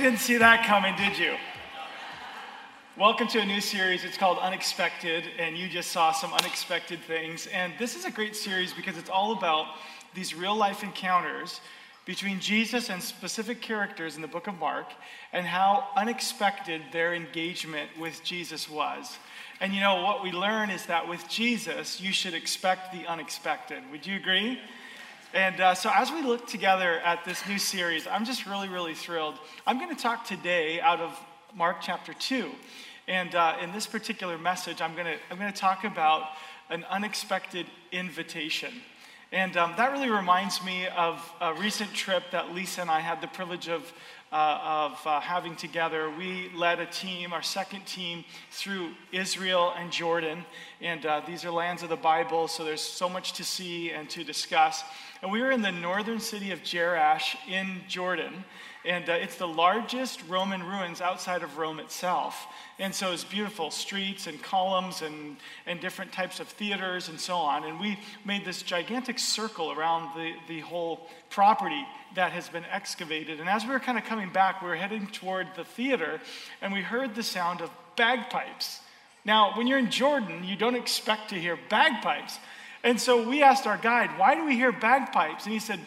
You didn't see that coming, did you? Welcome to a new series. It's called Unexpected, and you just saw some unexpected things. And this is a great series because it's all about these real life encounters between Jesus and specific characters in the book of Mark and how unexpected their engagement with Jesus was. And you know, what we learn is that with Jesus, you should expect the unexpected. Would you agree? And uh, so, as we look together at this new series, I'm just really, really thrilled. I'm going to talk today out of Mark chapter 2. And uh, in this particular message, I'm going to I'm going to talk about an unexpected invitation. And um, that really reminds me of a recent trip that Lisa and I had the privilege of, uh, of uh, having together. We led a team, our second team, through Israel and Jordan. And uh, these are lands of the Bible, so there's so much to see and to discuss. And we were in the northern city of Jerash in Jordan. And uh, it's the largest Roman ruins outside of Rome itself. And so it's beautiful streets and columns and, and different types of theaters and so on. And we made this gigantic circle around the, the whole property that has been excavated. And as we were kind of coming back, we were heading toward the theater, and we heard the sound of bagpipes. Now, when you're in Jordan, you don't expect to hear bagpipes. And so we asked our guide, why do we hear bagpipes? And he said,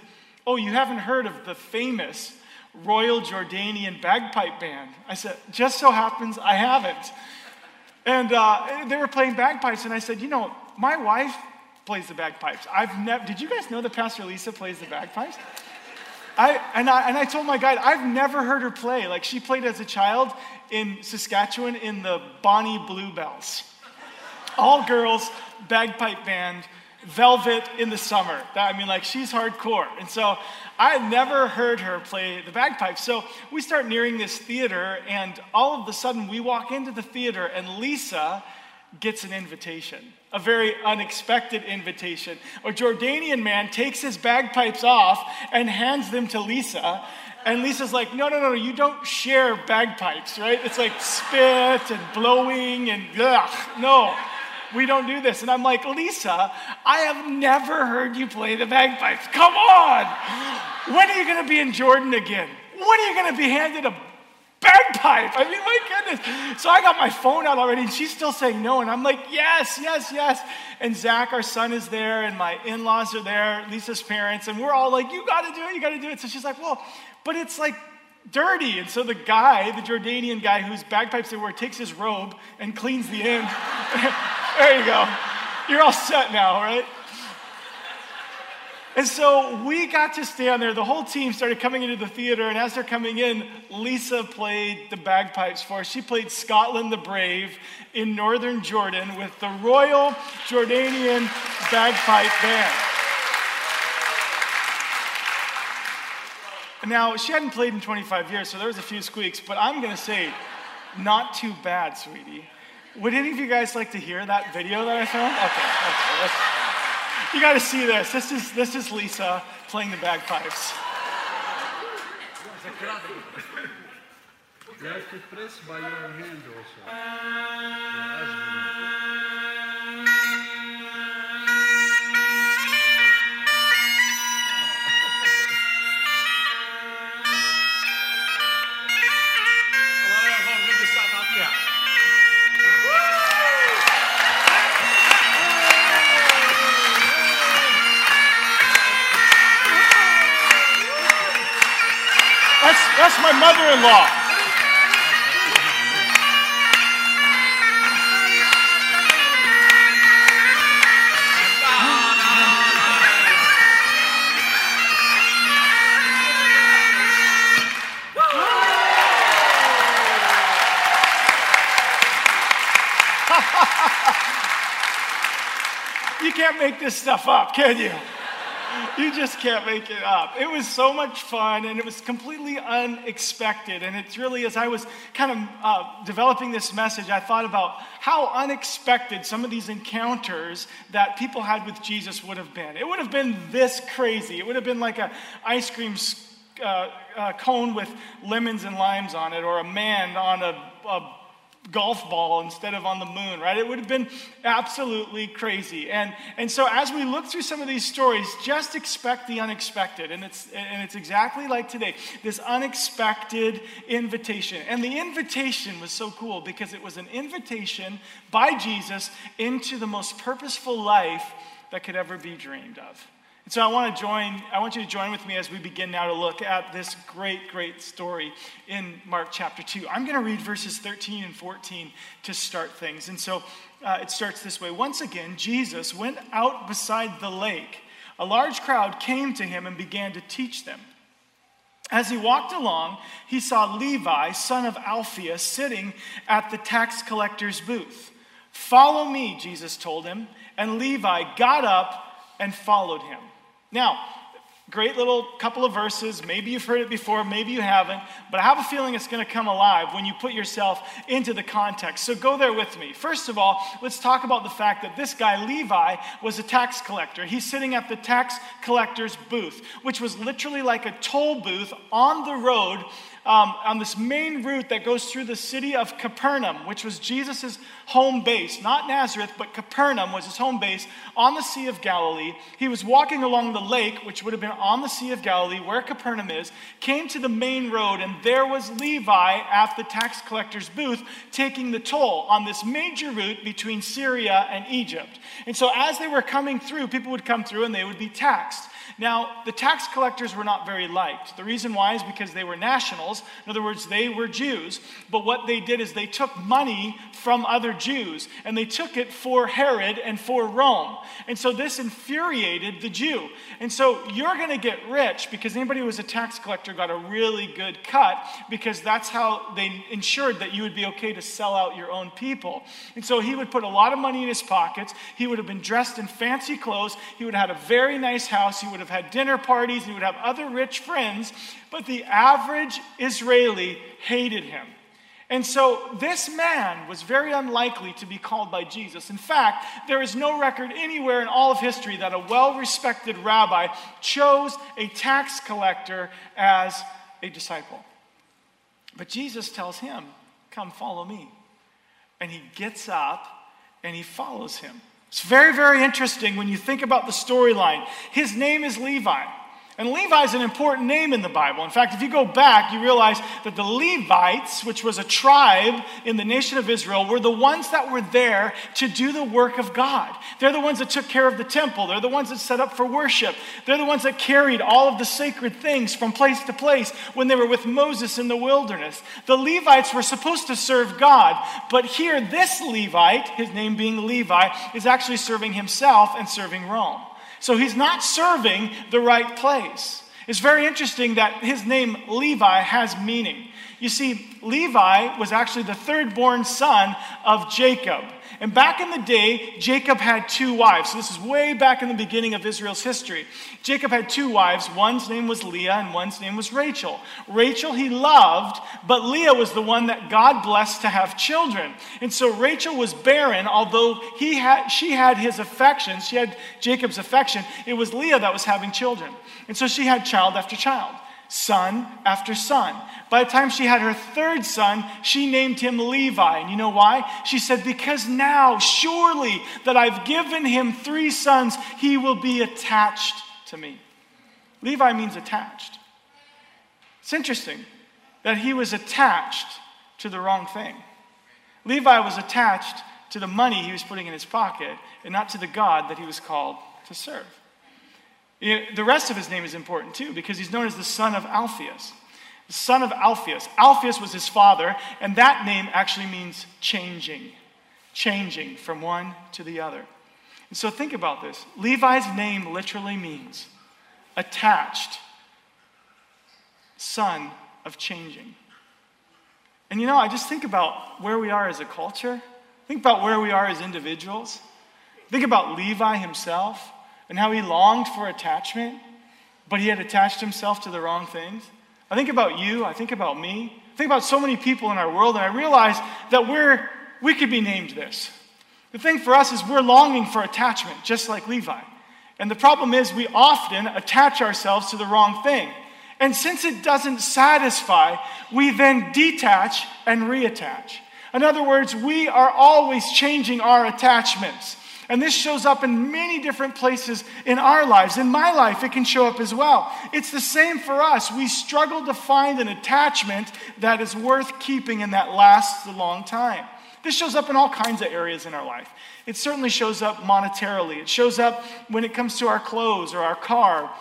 oh, you haven't heard of the famous Royal Jordanian Bagpipe Band. I said, just so happens I haven't. And uh, they were playing bagpipes, and I said, you know, my wife plays the bagpipes. I've never, did you guys know that Pastor Lisa plays the bagpipes? I, and, I, and I told my guide, I've never heard her play. Like, she played as a child in Saskatchewan in the Bonnie Bluebells. All girls, bagpipe band Velvet in the summer. I mean, like, she's hardcore. And so I had never heard her play the bagpipes. So we start nearing this theater, and all of a sudden we walk into the theater, and Lisa gets an invitation, a very unexpected invitation. A Jordanian man takes his bagpipes off and hands them to Lisa. And Lisa's like, no, no, no, no, you don't share bagpipes, right? It's like spit and blowing and ugh, no we don't do this. And I'm like, Lisa, I have never heard you play the bagpipes. Come on. When are you going to be in Jordan again? When are you going to be handed a bagpipe? I mean, my goodness. So I got my phone out already, and she's still saying no. And I'm like, yes, yes, yes. And Zach, our son, is there, and my in laws are there, Lisa's parents, and we're all like, you got to do it, you got to do it. So she's like, well, but it's like dirty. And so the guy, the Jordanian guy whose bagpipes they wear, takes his robe and cleans the end. there you go. You're all set now, right? And so we got to stand there. The whole team started coming into the theater, and as they're coming in, Lisa played the bagpipes for us. She played Scotland the Brave in northern Jordan with the Royal Jordanian Bagpipe Band. Now, she hadn't played in 25 years, so there was a few squeaks, but I'm going to say, not too bad, sweetie. Would any of you guys like to hear that video that I filmed? Okay, okay. You got to see this. This is, this is Lisa playing the bagpipes. You have to press by your hand also. That's my mother in law. you can't make this stuff up, can you? You just can't make it up. It was so much fun and it was completely unexpected. And it's really, as I was kind of uh, developing this message, I thought about how unexpected some of these encounters that people had with Jesus would have been. It would have been this crazy. It would have been like an ice cream uh, uh, cone with lemons and limes on it, or a man on a, a golf ball instead of on the moon, right? It would have been absolutely crazy. And, and so as we look through some of these stories, just expect the unexpected. And it's, and it's exactly like today this unexpected invitation. And the invitation was so cool because it was an invitation by Jesus into the most purposeful life that could ever be dreamed of. And so I want to join, I want you to join with me as we begin now to look at this great, great story in Mark chapter 2. I'm going to read verses 13 and 14 to start things. And so uh, it starts this way Once again, Jesus went out beside the lake. A large crowd came to him and began to teach them. As he walked along, he saw Levi, son of Alphaeus, sitting at the tax collector's booth. Follow me, Jesus told him. And Levi got up and followed him. Now, great little couple of verses. Maybe you've heard it before, maybe you haven't, but I have a feeling it's going to come alive when you put yourself into the context. So go there with me. First of all, let's talk about the fact that this guy, Levi, was a tax collector. He's sitting at the tax collector's booth, which was literally like a toll booth on the road um, on this main route that goes through the city of Capernaum, which was Jesus' home base. Not Nazareth, but Capernaum was his home base on the Sea of Galilee. He was walking along the lake, which would have been on the Sea of Galilee, where Capernaum is, came to the main road, and there was Levi at the tax collector's booth taking the toll on this major route between Syria and Egypt. And so as they were coming through, people would come through and they would be taxed. Now, the tax collectors were not very liked. The reason why is because they were nationals. In other words, they were Jews. But what they did is they took money from other Jews and they took it for Herod and for Rome. And so this infuriated the Jew. And so you're going to get rich because anybody who was a tax collector got a really good cut because that's how they ensured that you would be okay to sell out your own people. And so he would put a lot of money in his pockets. He would have been dressed in fancy clothes. He would have had a very nice house. He would have had dinner parties and he would have other rich friends, but the average Israeli hated him. And so this man was very unlikely to be called by Jesus. In fact, there is no record anywhere in all of history that a well respected rabbi chose a tax collector as a disciple. But Jesus tells him, Come follow me. And he gets up and he follows him. It's very, very interesting when you think about the storyline. His name is Levi. And Levi is an important name in the Bible. In fact, if you go back, you realize that the Levites, which was a tribe in the nation of Israel, were the ones that were there to do the work of God. They're the ones that took care of the temple. They're the ones that set up for worship. They're the ones that carried all of the sacred things from place to place when they were with Moses in the wilderness. The Levites were supposed to serve God, but here, this Levite, his name being Levi, is actually serving himself and serving Rome. So he's not serving the right place. It's very interesting that his name, Levi, has meaning. You see, Levi was actually the third born son of Jacob. And back in the day, Jacob had two wives. So this is way back in the beginning of Israel's history. Jacob had two wives. One's name was Leah and one's name was Rachel. Rachel he loved, but Leah was the one that God blessed to have children. And so Rachel was barren, although he had, she had his affection, she had Jacob's affection. It was Leah that was having children. And so she had child after child son after son. By the time she had her third son, she named him Levi. And you know why? She said, Because now, surely that I've given him three sons, he will be attached to me. Levi means attached. It's interesting that he was attached to the wrong thing. Levi was attached to the money he was putting in his pocket and not to the God that he was called to serve. You know, the rest of his name is important too because he's known as the son of Alphaeus. The son of Alphaeus. Alphaeus was his father, and that name actually means changing, changing from one to the other. And so think about this Levi's name literally means attached, son of changing. And you know, I just think about where we are as a culture, think about where we are as individuals, think about Levi himself and how he longed for attachment, but he had attached himself to the wrong things. I think about you, I think about me, I think about so many people in our world, and I realize that we're, we could be named this. The thing for us is we're longing for attachment, just like Levi. And the problem is we often attach ourselves to the wrong thing. And since it doesn't satisfy, we then detach and reattach. In other words, we are always changing our attachments. And this shows up in many different places in our lives. In my life, it can show up as well. It's the same for us. We struggle to find an attachment that is worth keeping and that lasts a long time. This shows up in all kinds of areas in our life. It certainly shows up monetarily. It shows up when it comes to our clothes or our car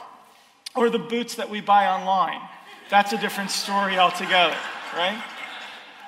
or the boots that we buy online. That's a different story altogether, right?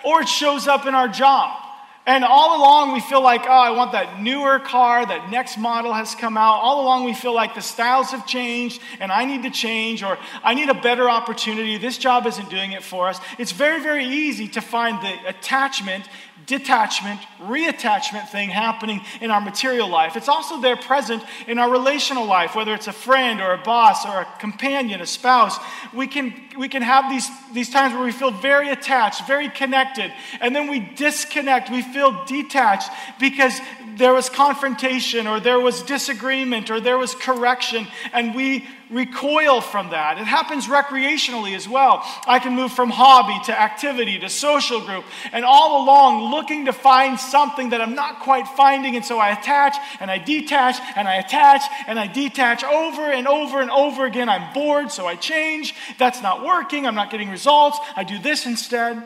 Or it shows up in our job. And all along, we feel like, oh, I want that newer car, that next model has come out. All along, we feel like the styles have changed and I need to change or I need a better opportunity. This job isn't doing it for us. It's very, very easy to find the attachment detachment, reattachment thing happening in our material life. It's also there present in our relational life, whether it's a friend or a boss or a companion, a spouse. We can, we can have these, these times where we feel very attached, very connected, and then we disconnect. We feel detached because there was confrontation or there was disagreement or there was correction, and we recoil from that. It happens recreationally as well. I can move from hobby to activity to social group, and all along looking to find something that I'm not quite finding, and so I attach and I detach and I attach and I detach over and over and over again. I'm bored, so I change. That's not working. I'm not getting results. I do this instead.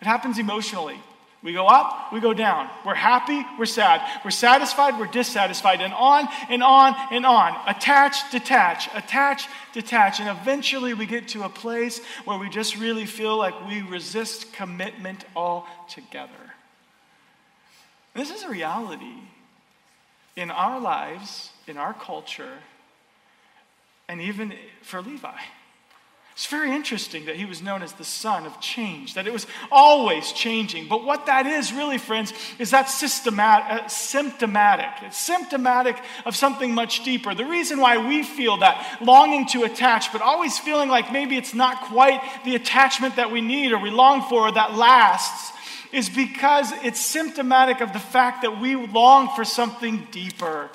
It happens emotionally. We go up, we go down. We're happy, we're sad. We're satisfied, we're dissatisfied, and on and on and on. Attach, detach, attach, detach. And eventually we get to a place where we just really feel like we resist commitment altogether. This is a reality in our lives, in our culture, and even for Levi. It's very interesting that he was known as the son of change, that it was always changing. But what that is, really, friends, is that systematic, uh, symptomatic. It's symptomatic of something much deeper. The reason why we feel that longing to attach, but always feeling like maybe it's not quite the attachment that we need or we long for or that lasts, is because it's symptomatic of the fact that we long for something deeper.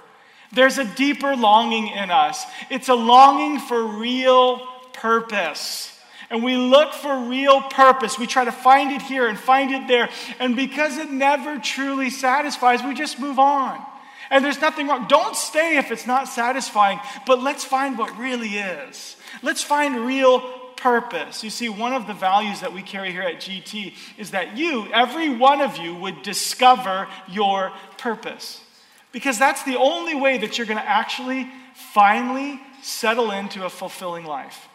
There's a deeper longing in us. It's a longing for real purpose. And we look for real purpose. We try to find it here and find it there. And because it never truly satisfies, we just move on. And there's nothing wrong. Don't stay if it's not satisfying, but let's find what really is. Let's find real purpose. You see, one of the values that we carry here at GT is that you, every one of you, would discover your purpose. Because that's the only way that you're going to actually finally settle into a fulfilling life.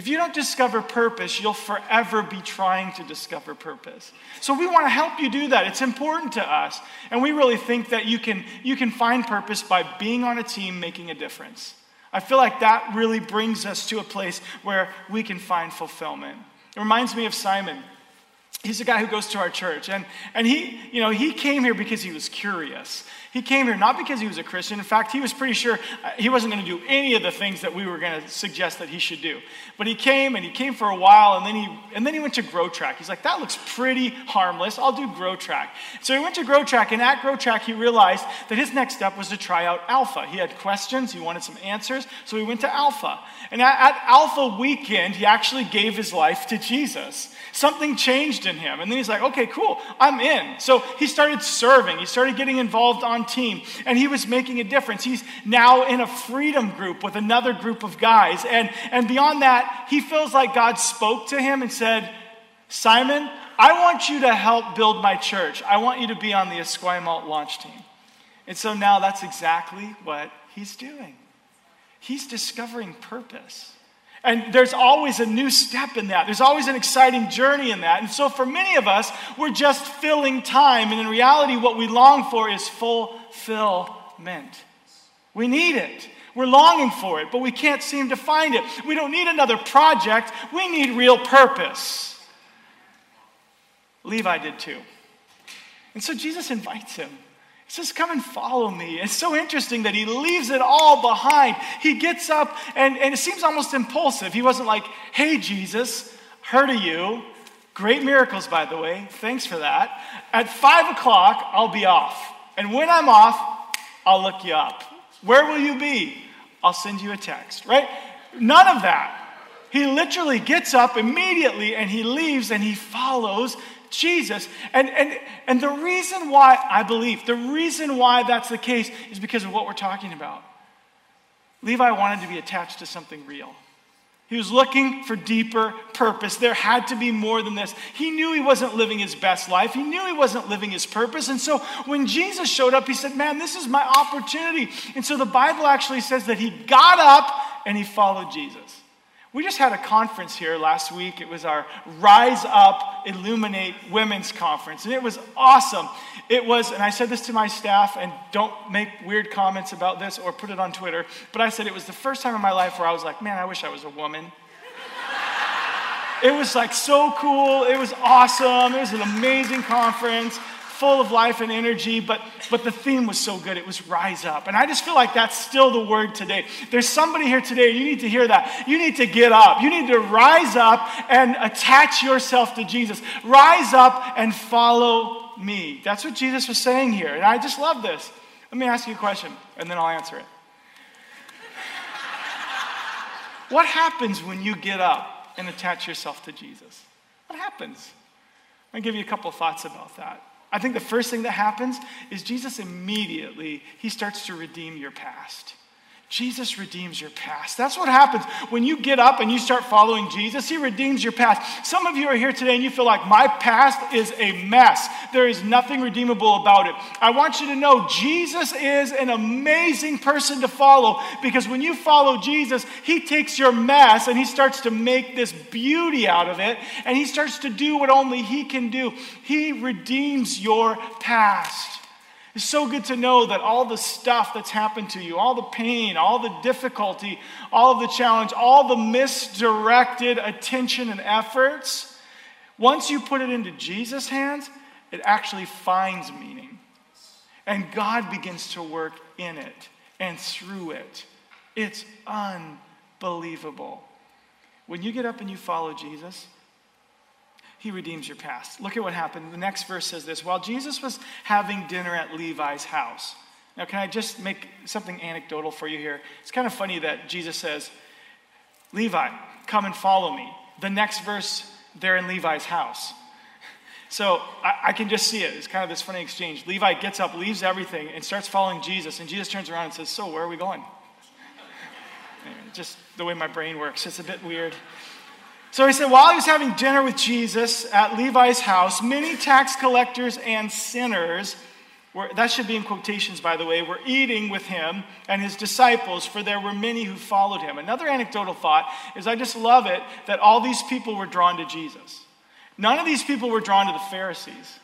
If you don't discover purpose, you'll forever be trying to discover purpose. So we want to help you do that. It's important to us. And we really think that you can, you can find purpose by being on a team making a difference. I feel like that really brings us to a place where we can find fulfillment. It reminds me of Simon. He's a guy who goes to our church. And, and he, you know, he came here because he was curious. He came here not because he was a Christian. In fact, he was pretty sure uh, he wasn't going to do any of the things that we were going to suggest that he should do. But he came and he came for a while and then he and then he went to Grow Track. He's like, that looks pretty harmless. I'll do Grow Track. So he went to Grow Track and at Grow Track he realized that his next step was to try out Alpha. He had questions, he wanted some answers, so he went to Alpha. And at, at Alpha weekend, he actually gave his life to Jesus. Something changed in him. And then he's like, okay, cool, I'm in. So he started serving. He started getting involved on team. And he was making a difference. He's now in a freedom group with another group of guys. And, and beyond that, he feels like God spoke to him and said, Simon, I want you to help build my church. I want you to be on the Esquimalt launch team. And so now that's exactly what he's doing. He's discovering purpose. And there's always a new step in that. There's always an exciting journey in that. And so for many of us, we're just filling time. And in reality, what we long for is fulfillment. We need it. We're longing for it, but we can't seem to find it. We don't need another project. We need real purpose. Levi did too. And so Jesus invites him. Says, Come and follow me. It's so interesting that he leaves it all behind. He gets up, and, and it seems almost impulsive. He wasn't like, Hey, Jesus, heard of you. Great miracles, by the way. Thanks for that. At five o'clock, I'll be off. And when I'm off, I'll look you up. Where will you be? I'll send you a text, right? None of that. He literally gets up immediately and he leaves and he follows Jesus. And, and, and the reason why I believe, the reason why that's the case is because of what we're talking about. Levi wanted to be attached to something real. He was looking for deeper purpose. There had to be more than this. He knew he wasn't living his best life. He knew he wasn't living his purpose. And so when Jesus showed up, he said, Man, this is my opportunity. And so the Bible actually says that he got up and he followed Jesus. We just had a conference here last week. It was our Rise Up Illuminate Women's Conference, and it was awesome. It was, and I said this to my staff, and don't make weird comments about this or put it on Twitter, but I said it was the first time in my life where I was like, man, I wish I was a woman. it was like so cool. It was awesome. It was an amazing conference full of life and energy, but, but the theme was so good. It was rise up. And I just feel like that's still the word today. There's somebody here today, you need to hear that. You need to get up. You need to rise up and attach yourself to Jesus. Rise up and follow me. That's what Jesus was saying here. And I just love this. Let me ask you a question, and then I'll answer it. What happens when you get up and attach yourself to Jesus? What happens? I'll give you a couple thoughts about that. I think the first thing that happens is Jesus immediately he starts to redeem your past. Jesus redeems your past. That's what happens when you get up and you start following Jesus. He redeems your past. Some of you are here today and you feel like my past is a mess. There is nothing redeemable about it. I want you to know Jesus is an amazing person to follow because when you follow Jesus, he takes your mess and he starts to make this beauty out of it and he starts to do what only he can do. He redeems your past. It's so good to know that all the stuff that's happened to you, all the pain, all the difficulty, all of the challenge, all the misdirected attention and efforts, once you put it into Jesus' hands, it actually finds meaning. And God begins to work in it and through it. It's unbelievable. When you get up and you follow Jesus, he redeems your past. Look at what happened. The next verse says this While Jesus was having dinner at Levi's house. Now, can I just make something anecdotal for you here? It's kind of funny that Jesus says, Levi, come and follow me. The next verse, they're in Levi's house. So I, I, can just see it. It's kind of this funny exchange. Levi gets up, leaves everything, and starts following Jesus. And Jesus turns around and says, So, where are we going? Just the way my brain works. It's a bit weird. So he said, while he was having dinner with Jesus at Levi's house, many tax collectors and sinners, were, that should be in quotations, by the way, were eating with him and his disciples, for there were many who followed him. Another anecdotal thought is I just love it that all these people were drawn to Jesus. None of these people were drawn to the Pharisees.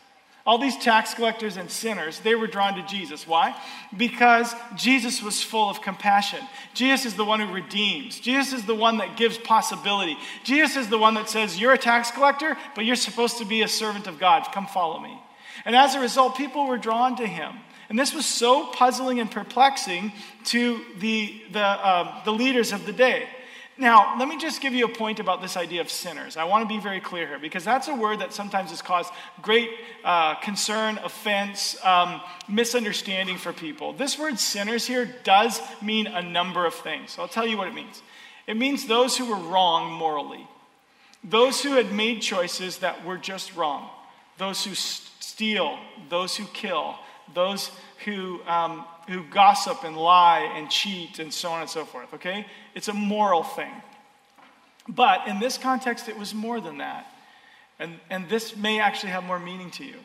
All these tax collectors and sinners, they were drawn to Jesus. Why? Because Jesus was full of compassion. Jesus is the one who redeems. Jesus is the one that gives possibility. Jesus is the one that says, You're a tax collector, but you're supposed to be a servant of God. Come follow me. And as a result, people were drawn to him. And this was so puzzling and perplexing to the, the, uh, the leaders of the day. Now, let me just give you a point about this idea of sinners. I want to be very clear here because that's a word that sometimes has caused great uh, concern, offense, um, misunderstanding for people. This word sinners here does mean a number of things. So I'll tell you what it means. It means those who were wrong morally, those who had made choices that were just wrong, those who steal, those who kill, those who, um, who gossip and lie and cheat and so on and so forth, okay? It's a moral thing. But in this context, it was more than that. And, and this may actually have more meaning to you.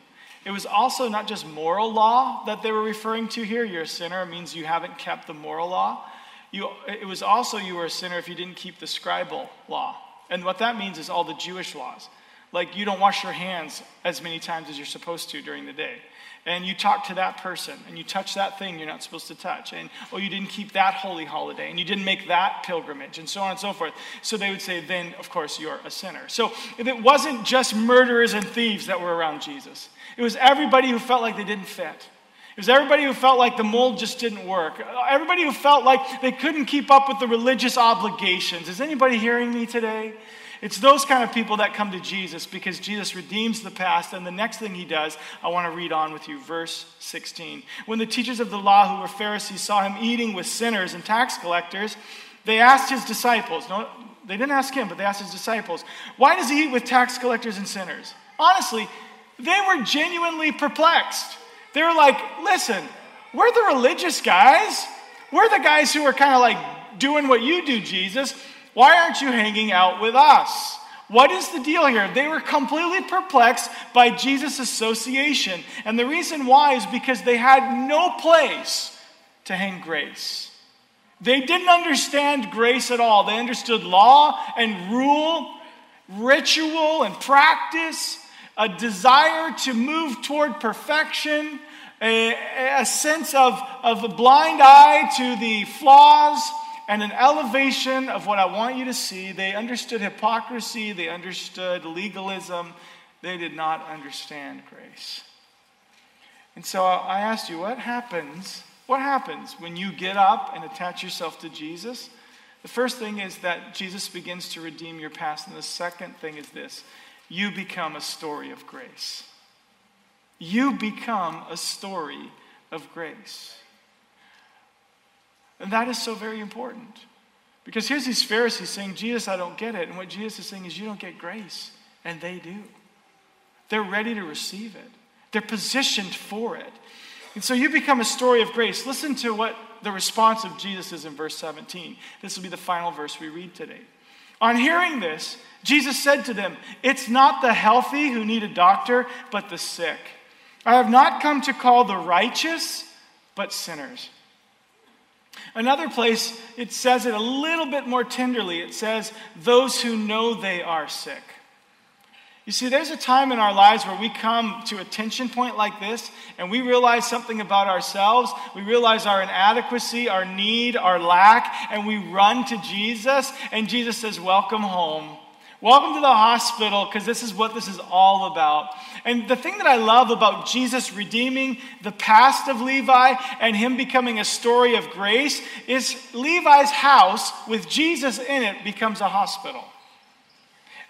It was also not just moral law that they were referring to here. You're a sinner, means you haven't kept the moral law. You, it was also you were a sinner if you didn't keep the scribal law. And what that means is all the Jewish laws. Like you don't wash your hands as many times as you're supposed to during the day and you talk to that person and you touch that thing you're not supposed to touch and oh you didn't keep that holy holiday and you didn't make that pilgrimage and so on and so forth so they would say then of course you're a sinner so if it wasn't just murderers and thieves that were around jesus it was everybody who felt like they didn't fit it was everybody who felt like the mold just didn't work. Everybody who felt like they couldn't keep up with the religious obligations. Is anybody hearing me today? It's those kind of people that come to Jesus because Jesus redeems the past. And the next thing he does, I want to read on with you, verse 16. When the teachers of the law, who were Pharisees, saw him eating with sinners and tax collectors, they asked his disciples, no, they didn't ask him, but they asked his disciples, why does he eat with tax collectors and sinners? Honestly, They were genuinely perplexed. They were like, listen, we're the religious guys. We're the guys who are kind of like doing what you do, Jesus. Why aren't you hanging out with us? What is the deal here? They were completely perplexed by Jesus' association. And the reason why is because they had no place to hang grace. They didn't understand grace at all. They understood law and rule, ritual and practice, a desire to move toward perfection, a, a sense of, of a blind eye to the flaws, and an elevation of what I want you to see. They understood hypocrisy, they understood legalism, they did not understand grace. And so I asked you, what happens what happens when you get up and attach yourself to Jesus? The first thing is that Jesus begins to redeem your past. And the second thing is this you become a story of grace. You become a story of grace. And that is so very important. Because here's these Pharisees saying, Jesus, I don't get it. And what Jesus is saying is, you don't get grace. And they do. They're ready to receive it, they're positioned for it. And so you become a story of grace. Listen to what the response of Jesus is in verse 17. This will be the final verse we read today. On hearing this, Jesus said to them, It's not the healthy who need a doctor, but the sick. I have not come to call the righteous, but sinners. Another place, it says it a little bit more tenderly. It says, Those who know they are sick. You see, there's a time in our lives where we come to a tension point like this and we realize something about ourselves. We realize our inadequacy, our need, our lack, and we run to Jesus. And Jesus says, Welcome home. Welcome to the hospital because this is what this is all about. And the thing that I love about Jesus redeeming the past of Levi and him becoming a story of grace is Levi's house with Jesus in it becomes a hospital.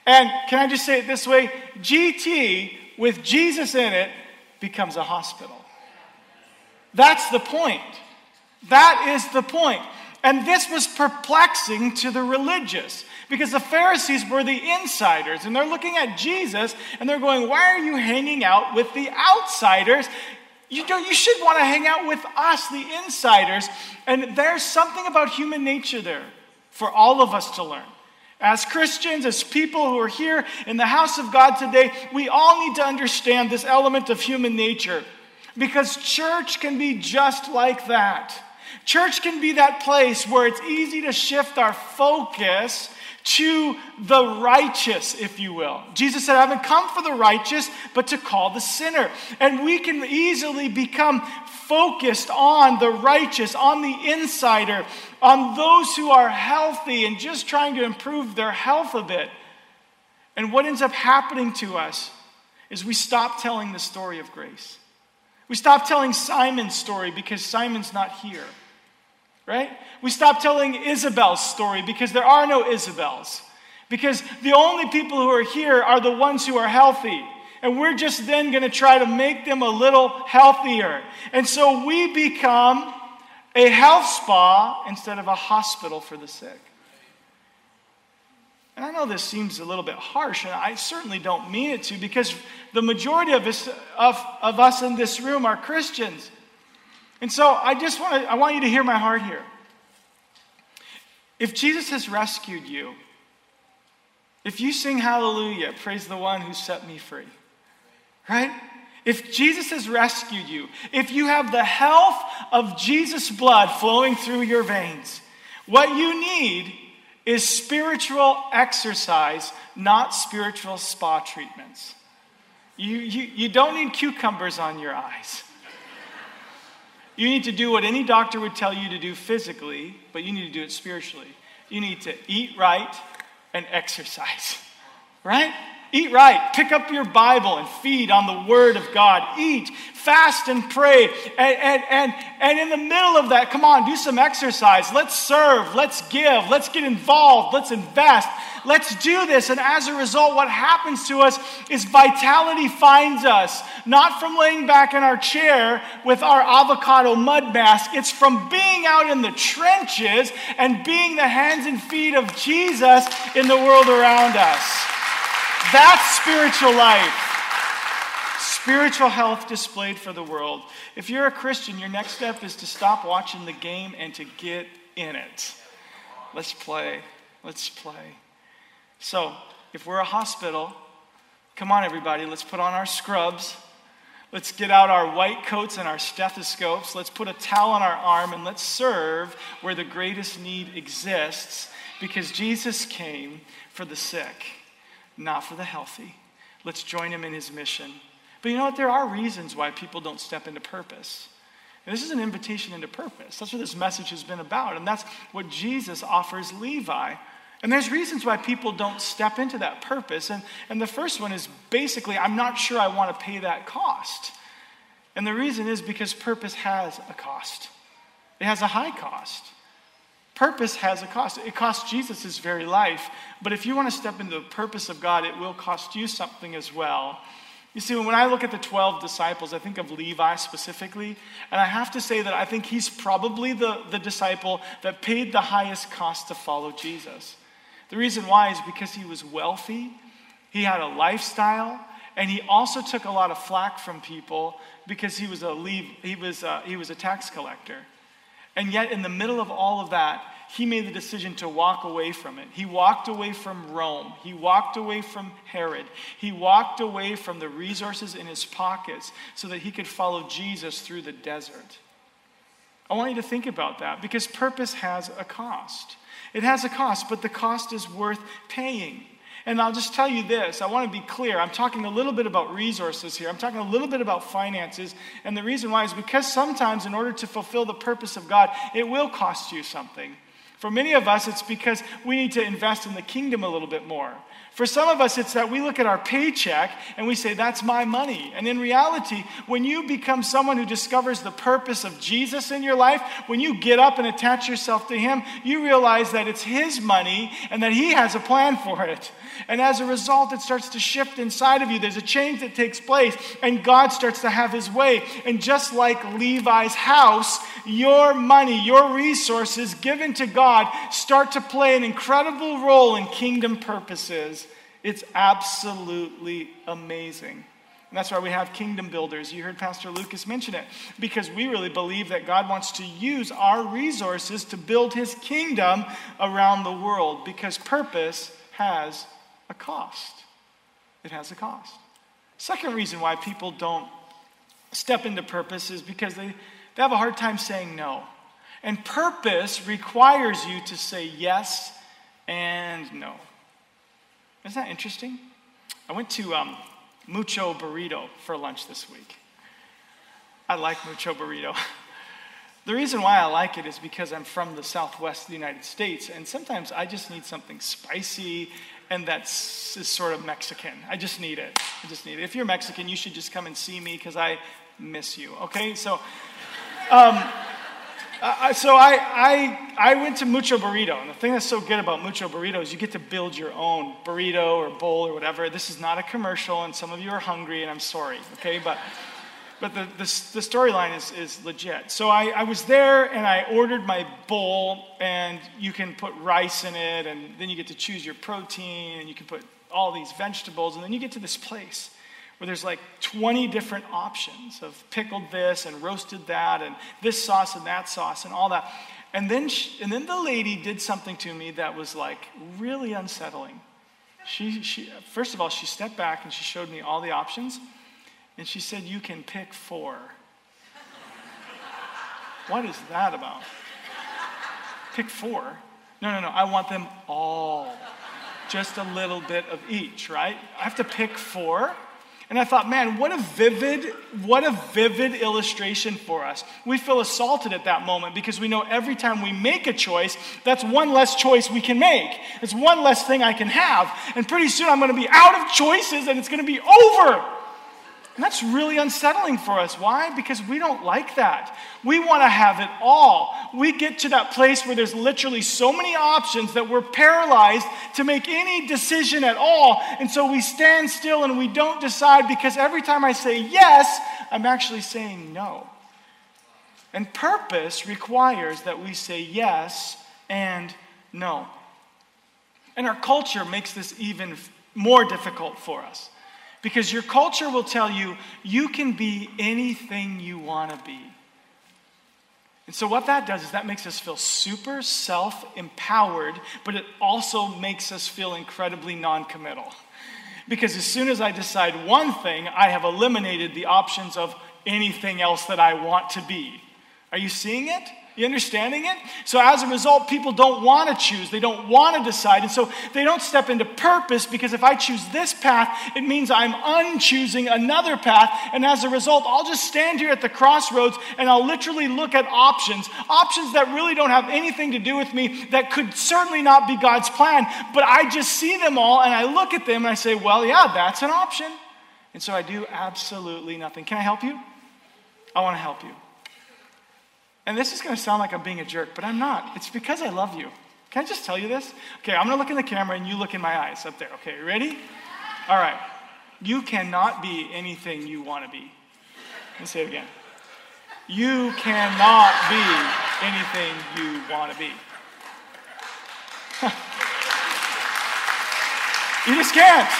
And can I just say it this way? GT with Jesus in it becomes a hospital. That's the point. That is the point. And this was perplexing to the religious because the Pharisees were the insiders and they're looking at Jesus and they're going, Why are you hanging out with the outsiders? You, you should want to hang out with us, the insiders. And there's something about human nature there for all of us to learn. As Christians, as people who are here in the house of God today, we all need to understand this element of human nature because church can be just like that. Church can be that place where it's easy to shift our focus to the righteous, if you will. Jesus said, I haven't come for the righteous, but to call the sinner. And we can easily become focused on the righteous, on the insider, on those who are healthy and just trying to improve their health a bit. And what ends up happening to us is we stop telling the story of grace. We stop telling Simon's story because Simon's not here, right? We stop telling Isabel's story because there are no Isabels. Because the only people who are here are the ones who are healthy. And we're just then going to try to make them a little healthier. And so we become a health spa instead of a hospital for the sick. And I know this seems a little bit harsh, and I certainly don't mean it to, because the majority of us, of, of us in this room are Christians. And so I just want to, I want you to hear my heart here. If Jesus has rescued you, if you sing hallelujah, praise the one who set me free, right? If Jesus has rescued you, if you have the health of Jesus' blood flowing through your veins, what you need is spiritual exercise, not spiritual spa treatments. You, you, you don't need cucumbers on your eyes. You need to do what any doctor would tell you to do physically, but you need to do it spiritually. You need to eat right and exercise, right? Eat right. Pick up your Bible and feed on the Word of God. Eat, fast, and pray. And, and, and, and in the middle of that, come on, do some exercise. Let's serve. Let's give. Let's get involved. Let's invest. Let's do this. And as a result, what happens to us is vitality finds us, not from laying back in our chair with our avocado mud mask. It's from being out in the trenches and being the hands and feet of Jesus in the world around us. That's spiritual life. spiritual health displayed for the world. If you're a Christian, your next step is to stop watching the game and to get in it. Let's play. Let's play. So, if we're a hospital, come on, everybody, let's put on our scrubs. Let's get out our white coats and our stethoscopes. Let's put a towel on our arm and let's serve where the greatest need exists because Jesus came for the sick, not for the healthy. Let's join him in his mission. But you know what? There are reasons why people don't step into purpose. And this is an invitation into purpose. That's what this message has been about. And that's what Jesus offers Levi and there's reasons why people don't step into that purpose. And, and the first one is basically, I'm not sure I want to pay that cost. And the reason is because purpose has a cost, it has a high cost. Purpose has a cost. It cost Jesus his very life. But if you want to step into the purpose of God, it will cost you something as well. You see, when I look at the 12 disciples, I think of Levi specifically, and I have to say that I think he's probably the, the disciple that paid the highest cost to follow Jesus. The reason why is because he was wealthy, he had a lifestyle, and he also took a lot of flack from people because he was a leave, he was a, he was a tax collector. And yet, in the middle of all of that, he made the decision to walk away from it. He walked away from Rome. He walked away from Herod. He walked away from the resources in his pockets so that he could follow Jesus through the desert. I want you to think about that because purpose has a cost. It has a cost, but the cost is worth paying. And I'll just tell you this I want to be clear. I'm talking a little bit about resources here. I'm talking a little bit about finances. And the reason why is because sometimes, in order to fulfill the purpose of God, it will cost you something. For many of us, it's because we need to invest in the kingdom a little bit more. For some of us, it's that we look at our paycheck and we say, that's my money. And in reality, when you become someone who discovers the purpose of Jesus in your life, when you get up and attach yourself to Him, you realize that it's His money and that He has a plan for it. And as a result, it starts to shift inside of you. There's a change that takes place, and God starts to have His way. And just like Levi's house, your money, your resources given to God start to play an incredible role in kingdom purposes. It's absolutely amazing. And that's why we have kingdom builders. You heard Pastor Lucas mention it because we really believe that God wants to use our resources to build his kingdom around the world because purpose has a cost. It has a cost. Second reason why people don't step into purpose is because they, they have a hard time saying no. And purpose requires you to say yes and no. Isn't that interesting? I went to um, Mucho Burrito for lunch this week. I like Mucho Burrito. the reason why I like it is because I'm from the southwest of the United States, and sometimes I just need something spicy and that's sort of Mexican. I just need it. I just need it. If you're Mexican, you should just come and see me because I miss you. Okay, so. Um, so I, I, I went to Mucho Burrito, and the thing that's so good about Mucho Burrito is you get to build your own burrito or bowl or whatever. This is not a commercial, and some of you are hungry, and I'm sorry, okay? But, but the, the, the storyline is, is legit. So I, I was there, and I ordered my bowl, and you can put rice in it, and then you get to choose your protein, and you can put all these vegetables, and then you get to this place where there's like 20 different options of pickled this and roasted that and this sauce and that sauce and all that. And then, she, and then the lady did something to me that was like really unsettling. She, she, first of all, she stepped back and she showed me all the options. And she said, You can pick four. what is that about? Pick four? No, no, no. I want them all. Just a little bit of each, right? I have to pick four. And I thought, man, what a vivid, what a vivid illustration for us. We feel assaulted at that moment because we know every time we make a choice, that's one less choice we can make. It's one less thing I can have. And pretty soon I'm going to be out of choices and it's going to be over. And that's really unsettling for us. Why? Because we don't like that. We want to have it all. We get to that place where there's literally so many options that we're paralyzed to make any decision at all. And so we stand still and we don't decide because every time I say yes, I'm actually saying no. And purpose requires that we say yes and no. And our culture makes this even more difficult for us. Because your culture will tell you you can be anything you want to be. And so, what that does is that makes us feel super self empowered, but it also makes us feel incredibly non committal. Because as soon as I decide one thing, I have eliminated the options of anything else that I want to be. Are you seeing it? You understanding it? So as a result, people don't want to choose. They don't want to decide. And so they don't step into purpose because if I choose this path, it means I'm unchoosing another path. And as a result, I'll just stand here at the crossroads and I'll literally look at options. Options that really don't have anything to do with me, that could certainly not be God's plan. But I just see them all and I look at them and I say, well, yeah, that's an option. And so I do absolutely nothing. Can I help you? I want to help you. And this is going to sound like I'm being a jerk, but I'm not. It's because I love you. Can I just tell you this? Okay, I'm going to look in the camera and you look in my eyes up there. Okay, ready? All right. You cannot be anything you want to be. Let me say it again. You cannot be anything you want to be. you just can't.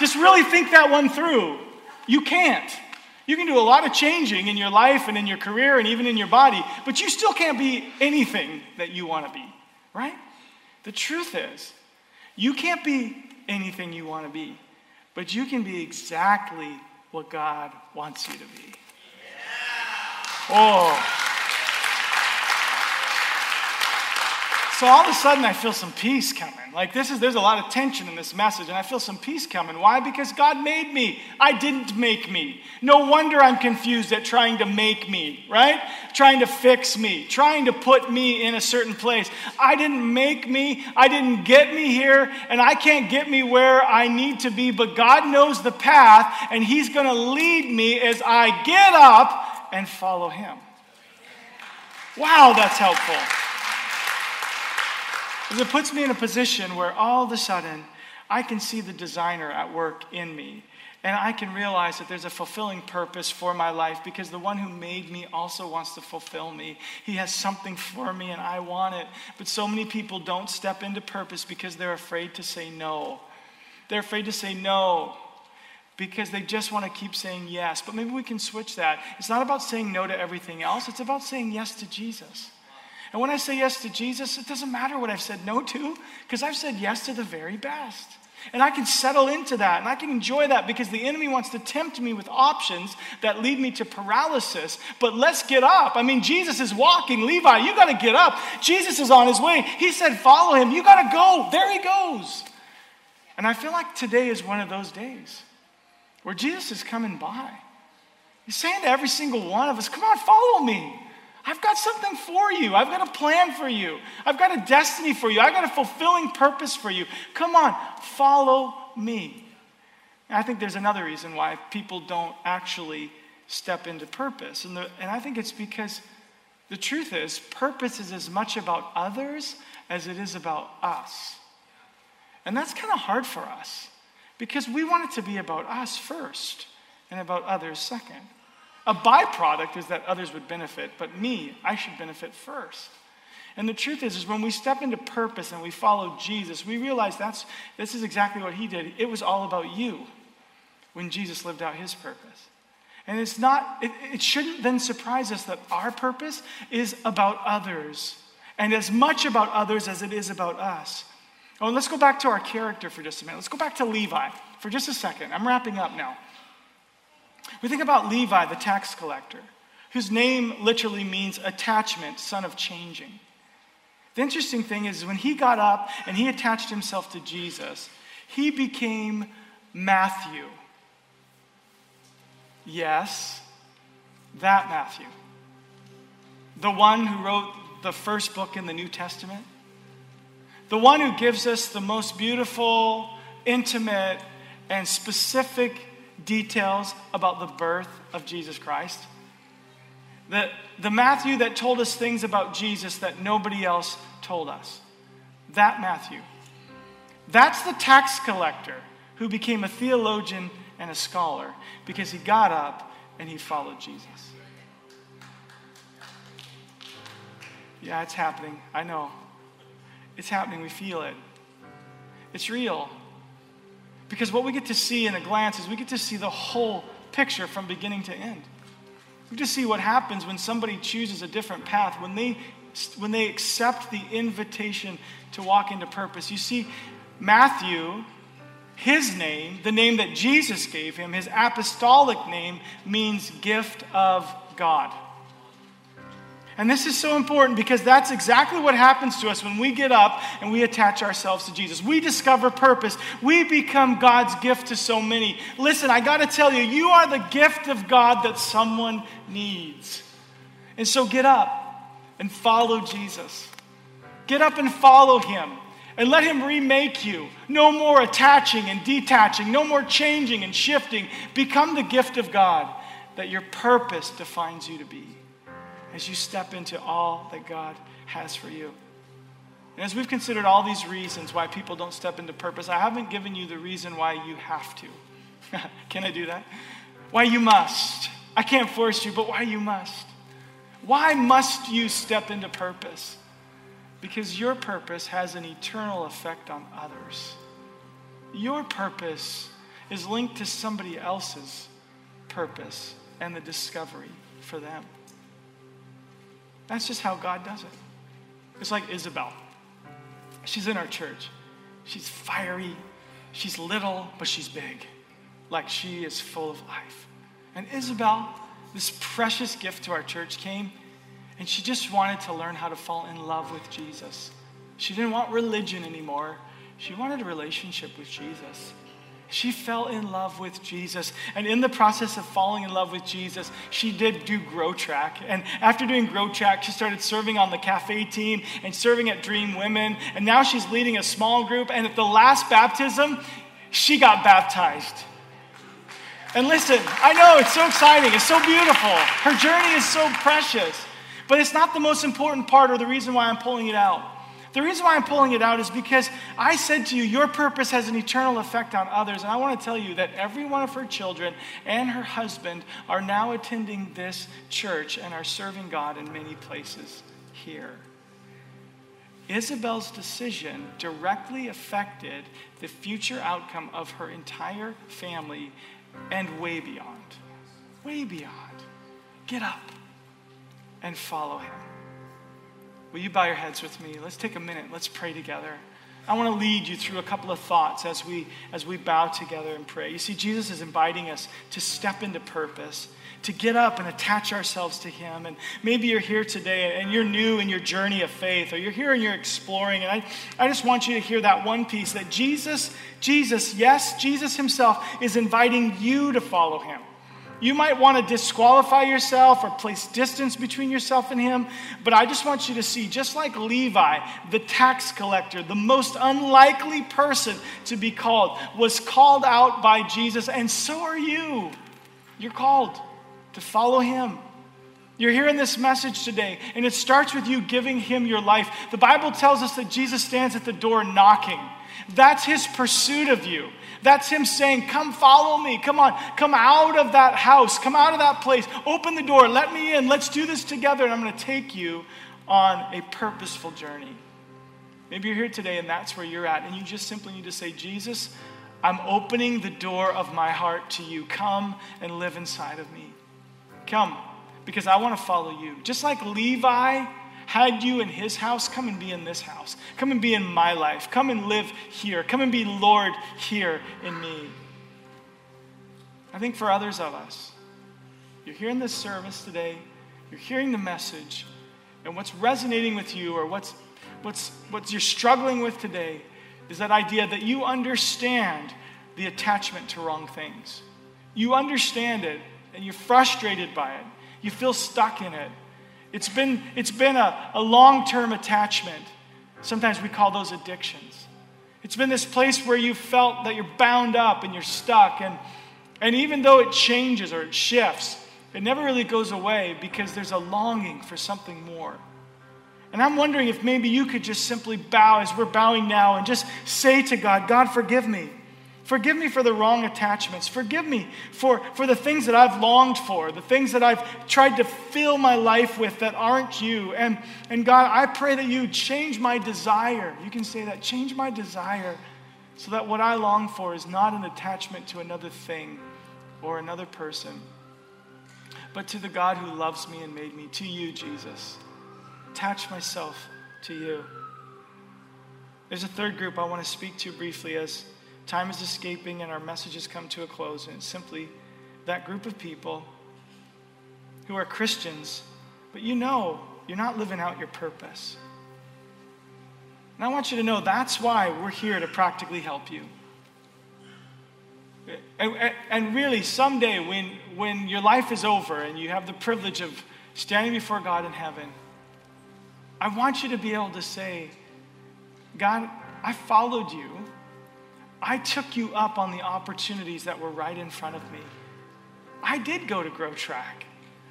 Just really think that one through. You can't. You can do a lot of changing in your life and in your career and even in your body, but you still can't be anything that you want to be, right? The truth is, you can't be anything you want to be, but you can be exactly what God wants you to be. Oh. So all of a sudden, I feel some peace coming. Like this is, there's a lot of tension in this message, and I feel some peace coming. Why? Because God made me. I didn't make me. No wonder I'm confused at trying to make me, right? Trying to fix me, trying to put me in a certain place. I didn't make me. I didn't get me here, and I can't get me where I need to be. But God knows the path, and He's going to lead me as I get up and follow Him. Wow, that's helpful. Because it puts me in a position where all of a sudden I can see the designer at work in me. And I can realize that there's a fulfilling purpose for my life because the one who made me also wants to fulfill me. He has something for me and I want it. But so many people don't step into purpose because they're afraid to say no. They're afraid to say no because they just want to keep saying yes. But maybe we can switch that. It's not about saying no to everything else, it's about saying yes to Jesus. And when I say yes to Jesus, it doesn't matter what I've said no to, because I've said yes to the very best. And I can settle into that and I can enjoy that because the enemy wants to tempt me with options that lead me to paralysis. But let's get up. I mean, Jesus is walking. Levi, you got to get up. Jesus is on his way. He said, Follow him. You got to go. There he goes. And I feel like today is one of those days where Jesus is coming by. He's saying to every single one of us, Come on, follow me. I've got something for you. I've got a plan for you. I've got a destiny for you. I've got a fulfilling purpose for you. Come on, follow me. And I think there's another reason why people don't actually step into purpose. And, the, and I think it's because the truth is, purpose is as much about others as it is about us. And that's kind of hard for us because we want it to be about us first and about others second. A byproduct is that others would benefit, but me, I should benefit first. And the truth is, is when we step into purpose and we follow Jesus, we realize that's this is exactly what he did. It was all about you when Jesus lived out his purpose. And it's not, it, it shouldn't then surprise us that our purpose is about others, and as much about others as it is about us. Oh, let's go back to our character for just a minute. Let's go back to Levi for just a second. I'm wrapping up now. We think about Levi, the tax collector, whose name literally means attachment, son of changing. The interesting thing is, when he got up and he attached himself to Jesus, he became Matthew. Yes, that Matthew. The one who wrote the first book in the New Testament. The one who gives us the most beautiful, intimate, and specific details about the birth of Jesus Christ. The, the Matthew that told us things about Jesus that nobody else told us. That Matthew. That's the tax collector who became a theologian and a scholar because he got up and he followed Jesus. Yeah, it's happening. I know. It's happening. We feel it. It's real. Because what we get to see in a glance is we get to see the whole picture from beginning to end. We get to see what happens when somebody chooses a different path, when they, when they accept the invitation to walk into purpose. You see, Matthew, his name, the name that Jesus gave him, his apostolic name, means gift of God. And this is so important because that's exactly what happens to us when we get up and we attach ourselves to Jesus. We discover purpose. We become God's gift to so many. Listen, I got to tell you, you are the gift of God that someone needs. And so get up and follow Jesus. Get up and follow him and let him remake you. No more attaching and detaching, no more changing and shifting. Become the gift of God that your purpose defines you to be as you step into all that God has for you. And as we've considered all these reasons why people don't step into purpose, I haven't given you the reason why you have to. Can I do that? Why you must. I can't force you, but why you must. Why must you step into purpose? Because your purpose has an eternal effect on others. Your purpose is linked to somebody else's purpose and the discovery for them. That's just how God does it. It's like Isabel. She's in our church. She's fiery. She's little, but she's big. Like she is full of life. And Isabel, this precious gift to our church, came and she just wanted to learn how to fall in love with Jesus. She didn't want religion anymore. She wanted a relationship with Jesus. She fell in love with Jesus. And in the process of falling in love with Jesus, she did do Grow Track. And after doing Grow Track, she started serving on the cafe team and serving at Dream Women. And now she's leading a small group. And at the last baptism, she got baptized. And listen, I know it's so exciting, it's so beautiful. Her journey is so precious. But it's not the most important part or the reason why I'm pulling it out. The reason why I'm pulling it out is because I said to you, your purpose has an eternal effect on others. And I want to tell you that every one of her children and her husband are now attending this church and are serving God in many places here. Isabel's decision directly affected the future outcome of her entire family and way beyond. Way beyond. Get up and follow him. Will you bow your heads with me? Let's take a minute. Let's pray together. I want to lead you through a couple of thoughts as we as we bow together and pray. You see Jesus is inviting us to step into purpose, to get up and attach ourselves to him. And maybe you're here today and you're new in your journey of faith or you're here and you're exploring and I I just want you to hear that one piece that Jesus Jesus, yes, Jesus himself is inviting you to follow him. You might want to disqualify yourself or place distance between yourself and him, but I just want you to see, just like Levi, the tax collector, the most unlikely person to be called, was called out by Jesus, and so are you. You're called to follow him. You're hearing this message today, and it starts with you giving him your life. The Bible tells us that Jesus stands at the door knocking. That's his pursuit of you. That's him saying, Come follow me. Come on. Come out of that house. Come out of that place. Open the door. Let me in. Let's do this together. And I'm going to take you on a purposeful journey. Maybe you're here today and that's where you're at. And you just simply need to say, Jesus, I'm opening the door of my heart to you. Come and live inside of me. Come, because I want to follow you. Just like Levi had you in his house, come and be in this house. Come and be in my life. Come and live here. Come and be Lord here in me. I think for others of us, you're hearing this service today, you're hearing the message, and what's resonating with you or what's, what's, what you're struggling with today is that idea that you understand the attachment to wrong things. You understand it, and you're frustrated by it. You feel stuck in it. It's been, it's been a, a long term attachment. Sometimes we call those addictions. It's been this place where you felt that you're bound up and you're stuck. And, and even though it changes or it shifts, it never really goes away because there's a longing for something more. And I'm wondering if maybe you could just simply bow as we're bowing now and just say to God, God, forgive me. Forgive me for the wrong attachments. Forgive me for, for the things that I've longed for, the things that I've tried to fill my life with that aren't you. And, and God, I pray that you change my desire. You can say that change my desire so that what I long for is not an attachment to another thing or another person, but to the God who loves me and made me, to you, Jesus. Attach myself to you. There's a third group I want to speak to briefly as time is escaping and our messages come to a close, and it's simply that group of people who are Christians, but you know you're not living out your purpose. And I want you to know that's why we're here to practically help you. And, and, really, someday when, when your life is over and you have the privilege of standing before God in heaven, I want you to be able to say, God, I followed you. I took you up on the opportunities that were right in front of me. I did go to Grow Track.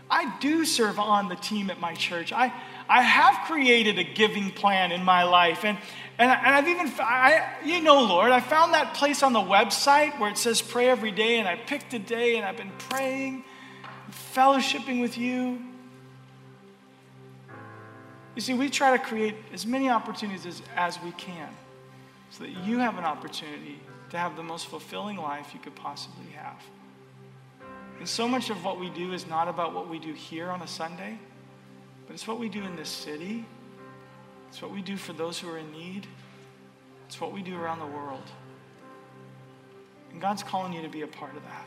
I do serve on the team at my church. I, I have created a giving plan in my life. And, and, and I've even, I, you know, Lord, I found that place on the website where it says pray every day. And I picked a day and I've been praying, fellowshipping with you. You see, we try to create as many opportunities as, as we can so that you have an opportunity to have the most fulfilling life you could possibly have. And so much of what we do is not about what we do here on a Sunday, but it's what we do in this city. It's what we do for those who are in need. It's what we do around the world. And God's calling you to be a part of that.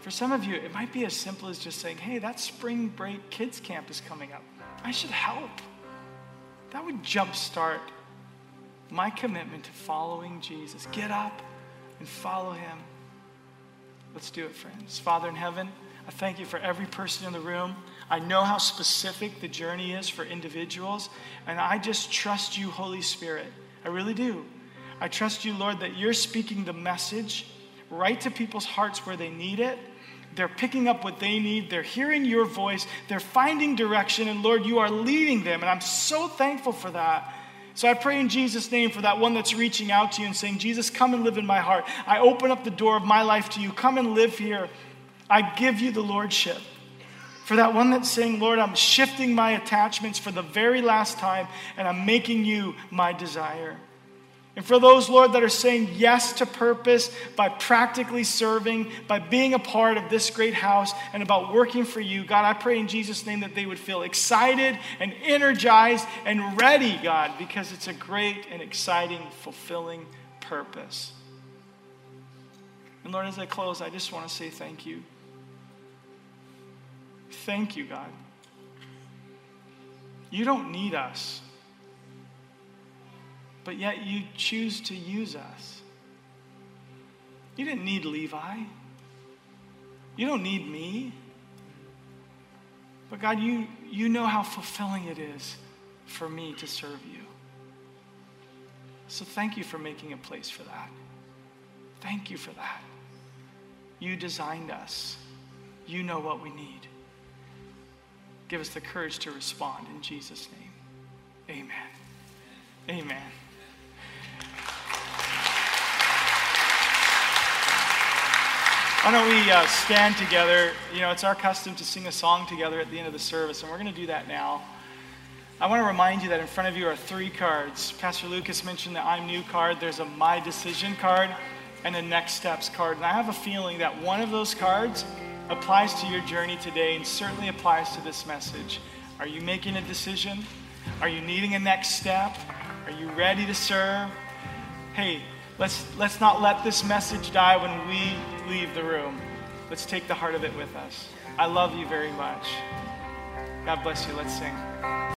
For some of you, it might be as simple as just saying, hey, that spring break kids camp is coming up. I should help. That would jumpstart my commitment to following Jesus. Get up and follow him. Let's do it, friends. Father in heaven, I thank you for every person in the room. I know how specific the journey is for individuals, and I just trust you, Holy Spirit. I really do. I trust you, Lord, that you're speaking the message right to people's hearts where they need it. They're picking up what they need. They're hearing your voice. They're finding direction. And Lord, you are leading them. And I'm so thankful for that. So I pray in Jesus' name for that one that's reaching out to you and saying, Jesus, come and live in my heart. I open up the door of my life to you. Come and live here. I give you the Lordship. For that one that's saying, Lord, I'm shifting my attachments for the very last time and I'm making you my desire. And for those, Lord, that are saying yes to purpose by practically serving, by being a part of this great house, and about working for you, God, I pray in Jesus' name that they would feel excited and energized and ready, God, because it's a great and exciting, fulfilling purpose. And Lord, as I close, I just want to say thank you. Thank you, God. You don't need us but yet you choose to use us. You didn't need Levi. You don't need me. But God, you, you know how fulfilling it is for me to serve you. So thank you for making a place for that. Thank you for that. You designed us. You know what we need. Give us the courage to respond in Jesus' name. Amen. Amen. Why don't we uh, stand together? You know, it's our custom to sing a song together at the end of the service, and we're going to do that now. I want to remind you that in front of you are three cards. Pastor Lucas mentioned the I'm New card. There's a My Decision card and a Next Steps card. And I have a feeling that one of those cards applies to your journey today and certainly applies to this message. Are you making a decision? Are you needing a next step? Are you ready to serve? Hey, Let's, let's not let this message die when we leave the room. Let's take the heart of it with us. I love you very much. God bless you. Let's sing.